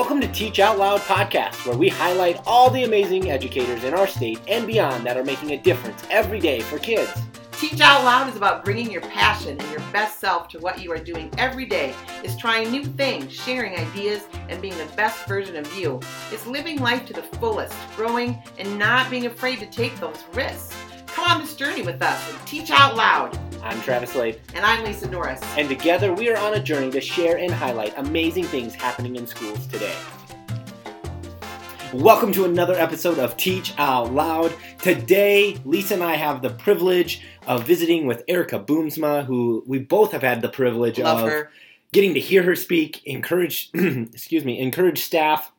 Welcome to Teach Out Loud podcast, where we highlight all the amazing educators in our state and beyond that are making a difference every day for kids. Teach Out Loud is about bringing your passion and your best self to what you are doing every day. It's trying new things, sharing ideas, and being the best version of you. It's living life to the fullest, growing, and not being afraid to take those risks. Come on this journey with us and teach out loud. I'm Travis Lape. And I'm Lisa Norris. And together we are on a journey to share and highlight amazing things happening in schools today. Welcome to another episode of Teach Out Loud. Today, Lisa and I have the privilege of visiting with Erica Boomsma, who we both have had the privilege Love of her. getting to hear her speak, encourage, excuse me, encourage staff,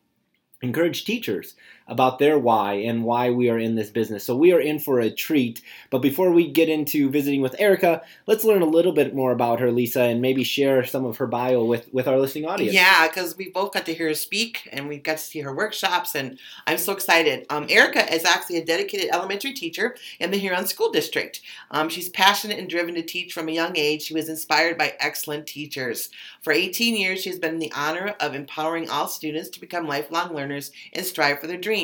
encourage teachers about their why and why we are in this business. So we are in for a treat. But before we get into visiting with Erica, let's learn a little bit more about her, Lisa, and maybe share some of her bio with, with our listening audience. Yeah, because we both got to hear her speak and we got to see her workshops, and I'm so excited. Um, Erica is actually a dedicated elementary teacher in the Huron School District. Um, she's passionate and driven to teach from a young age. She was inspired by excellent teachers. For 18 years, she's been in the honor of empowering all students to become lifelong learners and strive for their dreams.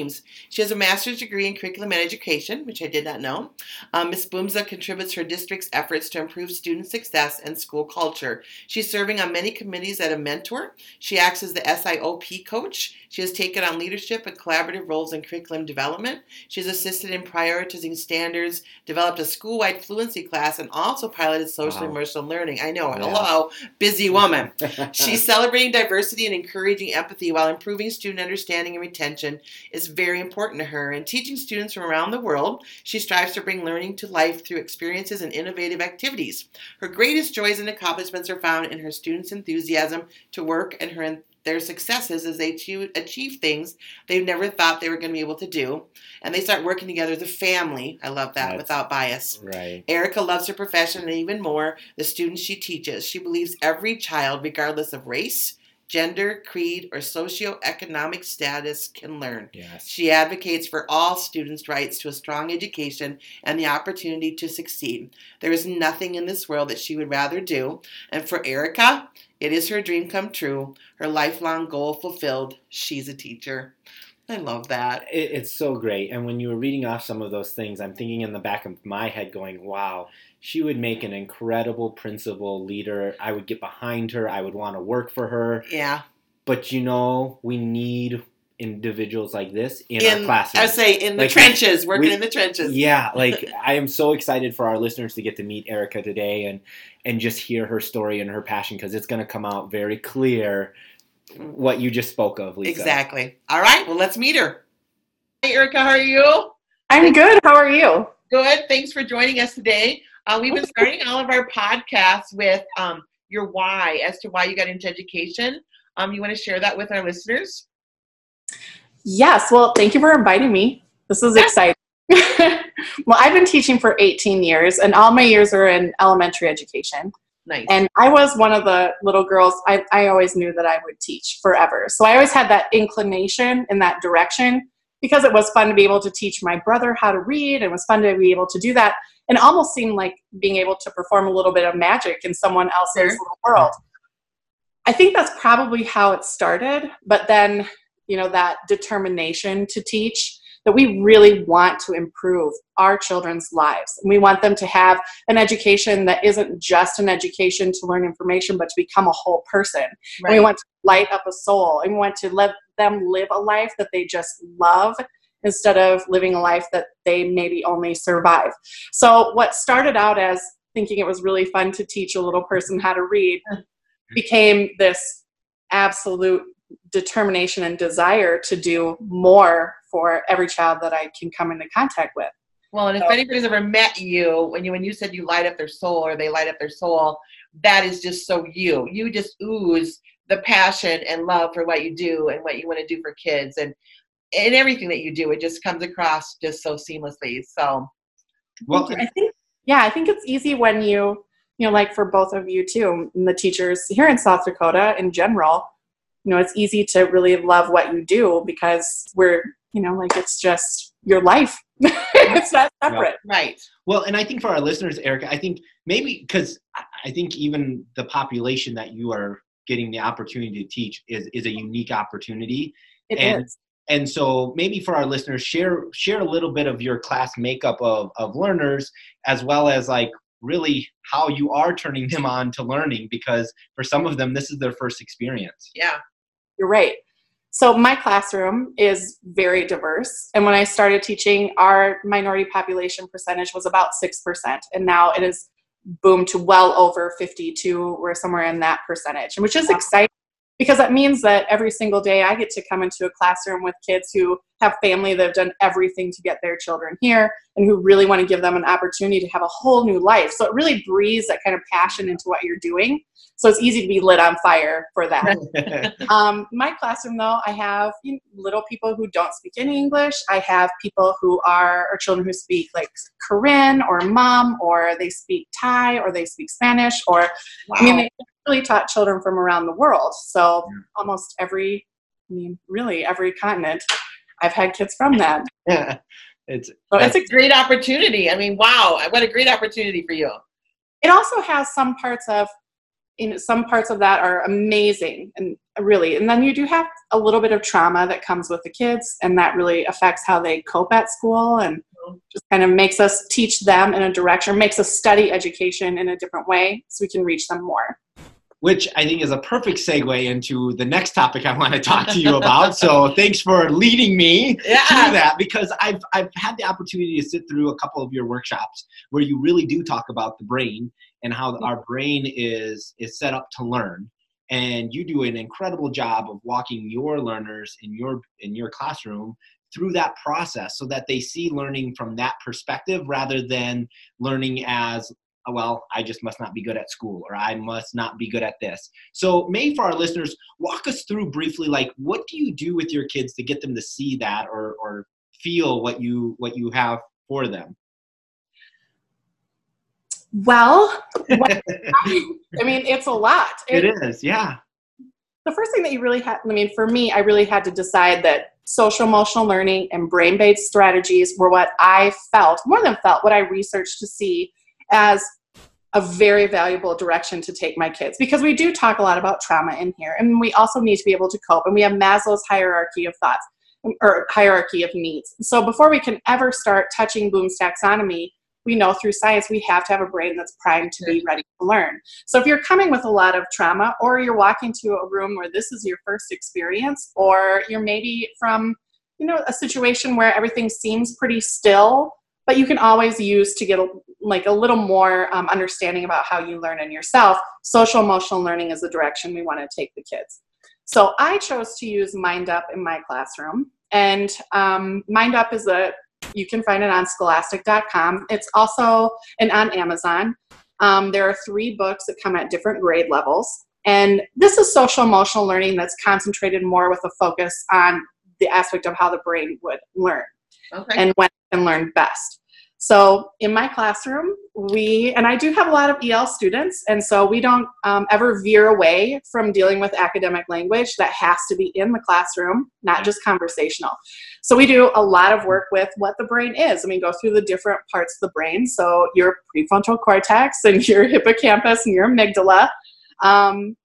She has a master's degree in curriculum and education, which I did not know. Um, Ms. Boomsma contributes her district's efforts to improve student success and school culture. She's serving on many committees as a mentor. She acts as the SIOP coach. She has taken on leadership and collaborative roles in curriculum development. She's assisted in prioritizing standards, developed a school-wide fluency class, and also piloted social Wow. immersive learning. I know, Yeah. hello, busy woman. She's celebrating diversity and encouraging empathy while improving student understanding and retention is very important to her. And teaching students from around the world, she strives to bring learning to life through experiences and innovative activities. Her greatest joys and accomplishments are found in her students' enthusiasm to work and her their successes as they achieve, achieve things they never thought they were going to be able to do. And they start working together as a family. I love that That's- without bias. Right. Erica loves her profession and even more the students she teaches. She believes every child, regardless of race, gender, creed, or socioeconomic status, can learn. Yes. She advocates for all students' rights to a strong education and the opportunity to succeed. There is nothing in this world that she would rather do. And for Erica, it is her dream come true, her lifelong goal fulfilled. She's a teacher. I love that. It, it's so great. And when you were reading off some of those things, I'm thinking in the back of my head, going, wow, she would make an incredible principal leader. I would get behind her. I would want to work for her. Yeah. But you know, we need individuals like this in, our classroom. I say in the Like, trenches, working we- in the trenches. Yeah, like I am so excited for our listeners to get to meet Erica today and and just hear her story and her passion because it's going to come out very clear what you just spoke of, Lisa. Exactly. All right. Well, let's meet her. Hey, Erica, how are you? I'm good. How are you? Good. Thanks for joining us today. Uh, we've been starting all of our podcasts with um, your why as to why you got into education. Um, you want to share that with our listeners? Yes. Well, thank you for inviting me. This is exciting. well, I've been teaching for 18 years, and all my years are in elementary education. Nice. And I was one of the little girls, I, I always knew that I would teach forever. So I always had that inclination in that direction because it was fun to be able to teach my brother how to read. It was fun to be able to do that. And almost seemed like being able to perform a little bit of magic in someone else's Sure. little world. I think that's probably how it started. But then, you know, that determination to teach that we really want to improve our children's lives. And we want them to have an education that isn't just an education to learn information, but to become a whole person. And we want to light up a soul and we want to let them live a life that they just love instead of living a life that they maybe only survive. So, what started out as thinking it was really fun to teach a little person how to read became this absolute determination and desire to do more for every child that I can come into contact with. Well, and if anybody's ever met you, when you when you said you light up their soul or they light up their soul, that is just so you. You just ooze the passion and love for what you do and what you want to do for kids and and everything that you do. It just comes across just so seamlessly. So Well, I think, yeah, I think it's easy when you, you know, like for both of you too, and the teachers here in South Dakota in general, you know, it's easy to really love what you do because we're, you know, like it's just your life. it's not separate. right. Well, and I think for our listeners, Erica, I think maybe because I think even the population that you are getting the opportunity to teach is is a unique opportunity. It and is. and so maybe for our listeners share share a little bit of your class makeup of, of learners as well as like really how you are turning them on to learning because for some of them this is their first experience Yeah. You're right. So my classroom is very diverse. And when I started teaching, our minority population percentage was about 6%. And now it is boomed to well over 52. We're somewhere in that percentage, which is exciting because that means that every single day I get to come into a classroom with kids who have family that have done everything to get their children here and who really want to give them an opportunity to have a whole new life. So it really breathes that kind of passion into what you're doing. So it's easy to be lit on fire for that. Um, my classroom, though, I have you know, little people who don't speak any English. I have people who are, or children who speak like Korean or Mom, or they speak Thai, or they speak Spanish, or Wow. I mean, they really taught children from around the world. So Yeah. almost every, I mean, really every continent, I've had kids from that. it's So That's it's a great opportunity. I mean, wow, what a great opportunity for you. it also has some parts of you know some parts of that are amazing and really and then you do have a little bit of trauma that comes with the kids and that really affects how they cope at school and mm-hmm. just kind of makes us teach them in a direction makes us study education in a different way so we can reach them more which I think is a perfect segue into the next topic I want to talk to you about. so thanks for leading me to that because I've I've had the opportunity to sit through a couple of your workshops where you really do talk about the brain and how our brain is is set up to learn. And you do an incredible job of walking your learners in your in your classroom through that process so that they see learning from that perspective rather than learning as "Oh, well, I just must not be good at school or I must not be good at this. So, May, for our listeners, walk us through briefly like what do you do with your kids to get them to see that or or feel what you what you have for them? well what- i mean it's a lot It is, yeah. the first thing that you really had i mean for me i really had to decide that social emotional learning and brain-based strategies were what i felt more than felt what i researched to see as a very valuable direction to take my kids. Because we do talk a lot about trauma in here and we also need to be able to cope and we have maslow's hierarchy of thoughts or hierarchy of needs. So before we can ever start touching bloom's taxonomy we know through science we have to have a brain that's primed to be ready to learn. So if you're coming with a lot of trauma, or you're walking to a room where this is your first experience, or you're maybe from, you know, a situation where everything seems pretty still, but you can always use to get a, like a little more um, understanding about how you learn in yourself. Social emotional learning is the direction we want to take the kids. So I chose to use Mind Up in my classroom, and um, Mind Up is a you can find it on scholastic.com. It's also and on Amazon. Um, there are three books that come at different grade levels. And this is social emotional learning that's concentrated more with a focus on the aspect of how the brain would learn Okay. and when can learn best. So in my classroom, we, and I do have a lot of EL students, and so we don't um, ever veer away from dealing with academic language that has to be in the classroom, not just conversational. So we do a lot of work with what the brain is, and we go through the different parts of the brain. So your prefrontal cortex and your hippocampus and your amygdala. Um,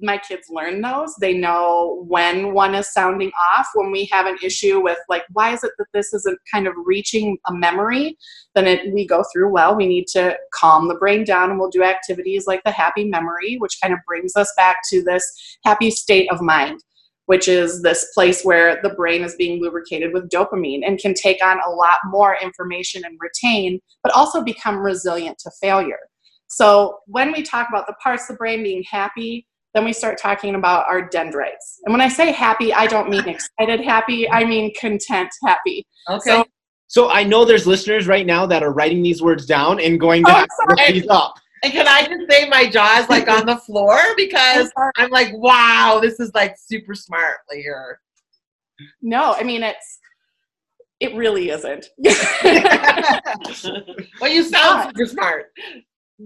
my kids learn those. They know when one is sounding off. When we have an issue with, like, why is it that this isn't kind of reaching a memory? Then it, we go through, well, we need to calm the brain down and we'll do activities like the happy memory, which kind of brings us back to this happy state of mind, which is this place where the brain is being lubricated with dopamine and can take on a lot more information and retain, but also become resilient to failure. So when we talk about the parts of the brain being happy, then we start talking about our dendrites. And when I say happy, I don't mean excited happy, I mean content happy. Okay. So- So I know there's listeners right now that are writing these words down and going to Oh, look these up. and can I just say my jaw is like on the floor because I'm like, wow, this is like super smart here. No, I mean it's it really isn't. well, you sound super smart.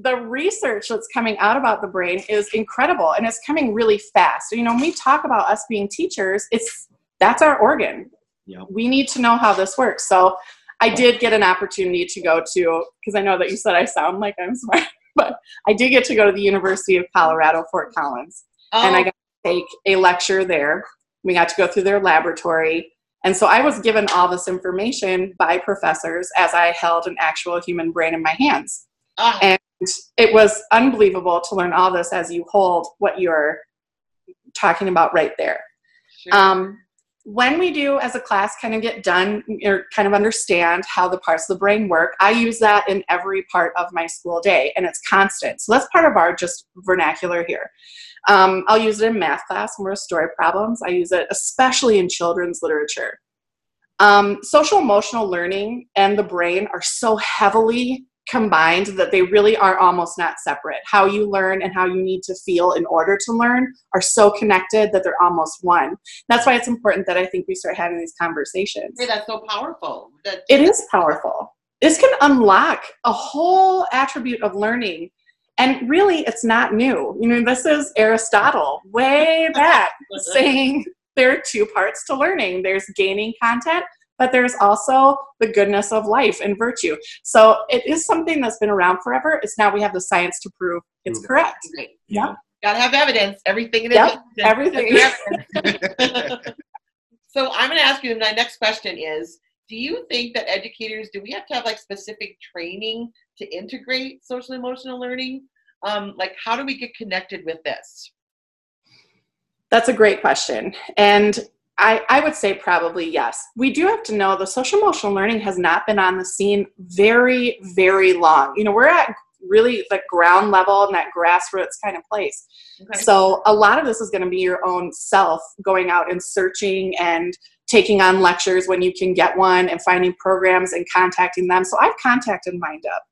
The research that's coming out about the brain is incredible and it's coming really fast. You know, when we talk about us being teachers, it's that's our organ. Yep. We need to know how this works. So I did get an opportunity to go to because I know that you said I sound like I'm smart, but I did get to go to the University of Colorado, Fort Collins. Oh, and I got to take a lecture there. We got to go through their laboratory. And so I was given all this information by professors as I held an actual human brain in my hands. ah, And it was unbelievable to learn all this as you hold what you're talking about right there. sure. Um, when we do as a class kind of get done or kind of understand how the parts of the brain work, I use that in every part of my school day and it's constant. So that's part of our just vernacular here. Um, I'll use it in math class when we're story problems. I use it especially in children's literature. Um, social emotional learning and the brain are so heavily combined that they really are almost not separate. How you learn and how you need to feel in order to learn are so connected that they're almost one. That's why it's important that I think we start having these conversations. Hey, that's so powerful. That It is powerful. This can unlock a whole attribute of learning. And really, it's not new. You know, this is Aristotle way back saying there are two parts to learning there's gaining content, but there's also the goodness of life and virtue. So it is something that's been around forever. It's now we have the science to prove it's Prove it. correct. Great. Yeah. Gotta have evidence. Everything in Yep, it. everything. so I'm going to ask you. My next question is: Do you think that educators do we have to have like specific training to integrate social emotional learning? Um, like, how do we get connected with this? That's a great question. And I, I would say probably yes. We do have to know the social emotional learning has not been on the scene very, very long. You know, we're at really the ground level and that grassroots kind of place. Okay. So a lot of this is going to be your own self going out and searching and taking on lectures when you can get one and finding programs and contacting them. So I've contacted Mind Up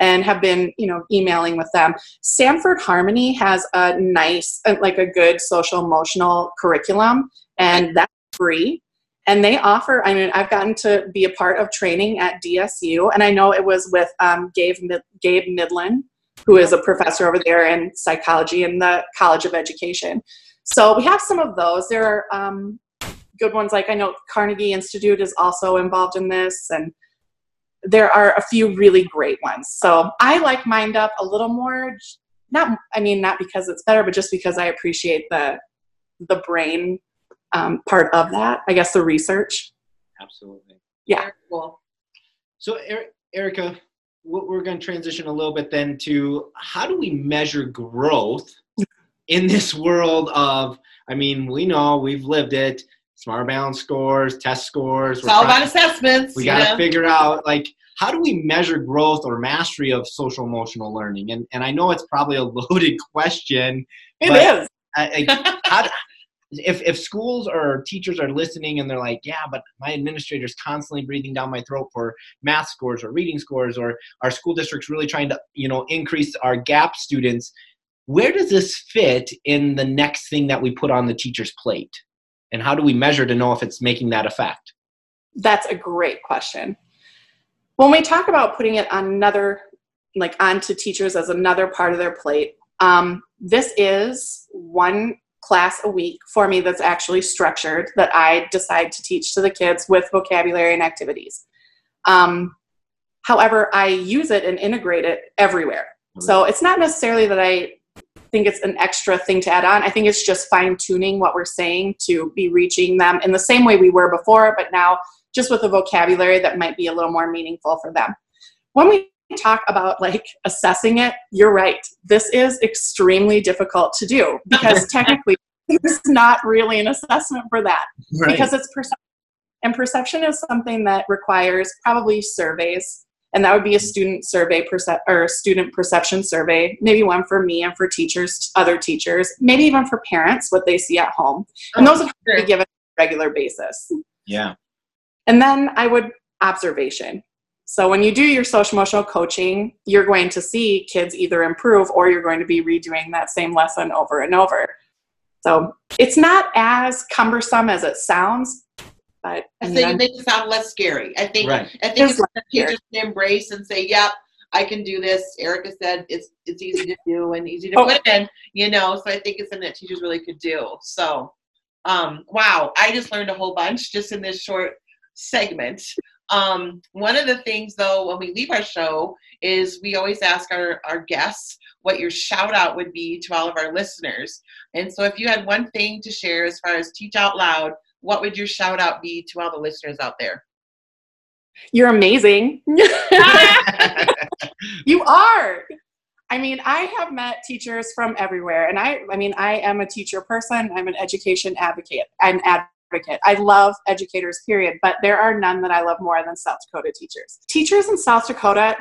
and have been, you know, emailing with them. Sanford Harmony has a nice, uh, like a good social emotional curriculum, and that's free. And they offer, I mean, I've gotten to be a part of training at DSU, and I know it was with um, Gabe, Gabe Midland, who is a professor over there in psychology in the College of Education. So we have some of those. There are um, good ones, like I know Carnegie Institute is also involved in this, and there are a few really great ones. So I like Mind Up a little more. Not, I mean, not because it's better, but just because I appreciate the the brain um, part of that. I guess the research. Absolutely. Yeah. Very cool. So, Er- Erica, we- we're going to transition a little bit then to how do we measure growth in this world of, I mean, we know we've lived it, Smarter Balanced scores, test scores. It's all about assessments. we got to know? figure out like how do we measure growth or mastery of social emotional learning and and i know it's probably a loaded question It But- is. I, I, how, if, if schools or teachers are listening and they're like yeah but my administrator's constantly breathing down my throat for math scores or reading scores or our school district's really trying to you know increase our gap students where does this fit in the next thing that we put on the teacher's plate and how do we measure to know if it's making that effect That's a great question. When we talk about putting it on another, like onto teachers as another part of their plate, um, this is one class a week for me that's actually structured that I decide to teach to the kids with vocabulary and activities. Um, however, I use it and integrate it everywhere. So it's not necessarily that I think it's an extra thing to add on. I think it's just fine tuning what we're saying to be reaching them in the same way we were before, but now just with a vocabulary that might be a little more meaningful for them. When we talk about like assessing it, you're right. This is extremely difficult to do because technically there's not really an assessment for that because it's perception. And perception is something that requires probably surveys, and that would be a student survey percep- or student perception survey, maybe one for me and for teachers, other teachers, maybe even for parents, what they see at home. And oh, those would have to be given on a regular basis. yeah And then I would observation. So when you do your social emotional coaching, you're going to see kids either improve or you're going to be redoing that same lesson over and over. So it's not as cumbersome as it sounds, but I I think it I'm- makes it sound less scary. I think right I think It's it's less something teachers can embrace and say, "Yep, I can do this." Erica said it's it's easy to do and easy to Oh. put in, you know. So I think it's something that teachers really could do. So, um, wow, I just learned a whole bunch just in this short segment. Um, one of the things, though, when we leave our show, is we always ask our, our guests what your shout out would be to all of our listeners. And so, if you had one thing to share as far as Teach Out Loud, what would your shout out be to all the listeners out there? You're amazing. you are. I mean, I have met teachers from everywhere, and I, I mean, I am a teacher person. I'm an education advocate. I'm advocate. I love educators, period. But there are none that I love more than South Dakota teachers. Teachers in South Dakota,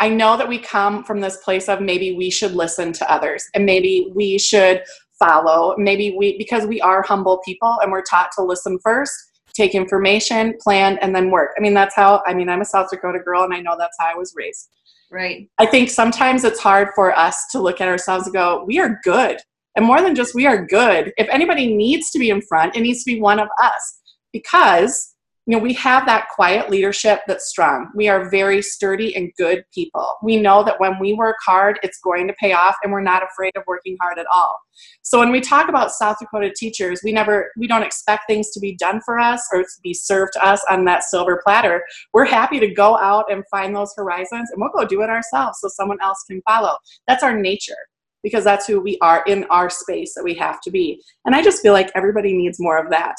I know that we come from this place of maybe we should listen to others, and maybe we should follow. Maybe we, because we are humble people, and we're taught to listen first take information, plan, and then work. I mean, that's how, I mean, I'm a South Dakota girl and I know that's how I was raised. Right. I think sometimes it's hard for us to look at ourselves and go, we are good. And more than just we are good, if anybody needs to be in front, it needs to be one of us because you know, we have that quiet leadership that's strong. We are very sturdy and good people. We know that when we work hard, it's going to pay off and we're not afraid of working hard at all. So when we talk about South Dakota teachers, we never we don't expect things to be done for us or to be served to us on that silver platter. We're happy to go out and find those horizons and we'll go do it ourselves so someone else can follow. That's our nature because that's who we are in our space that we have to be. And I just feel like everybody needs more of that.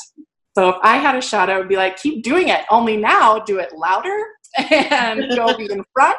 So if I had a shot, I would be like, keep doing it. Only now, do it louder and go be in front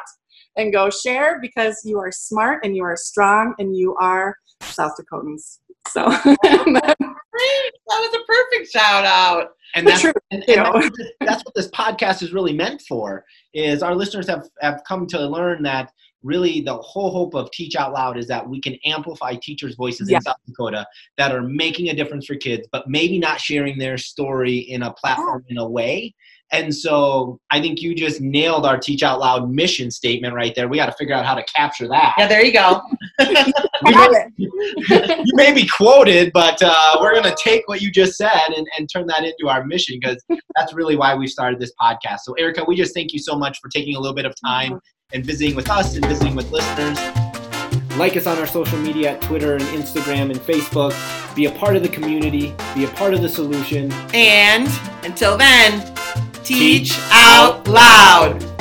and go share because you are smart and you are strong and you are South Dakotans. So that was a perfect shout out. And that's, and, and that's what this podcast is really meant for. Is our listeners have have come to learn that really the whole hope of Teach Out Loud is that we can amplify teachers' voices yeah. in South Dakota that are making a difference for kids, but maybe not sharing their story in a platform in a way. And so I think you just nailed our Teach Out Loud mission statement right there. We got to figure out how to capture that. Yeah, there you go. you, may, you, may, be quoted, but uh, we're going to take what you just said and, and turn that into our mission because that's really why we started this podcast. So, Erica, we just thank you so much for taking a little bit of time and visiting with us and visiting with listeners. Like us on our social media at Twitter and Instagram and Facebook. Be a part of the community, be a part of the solution. And until then, teach out loud.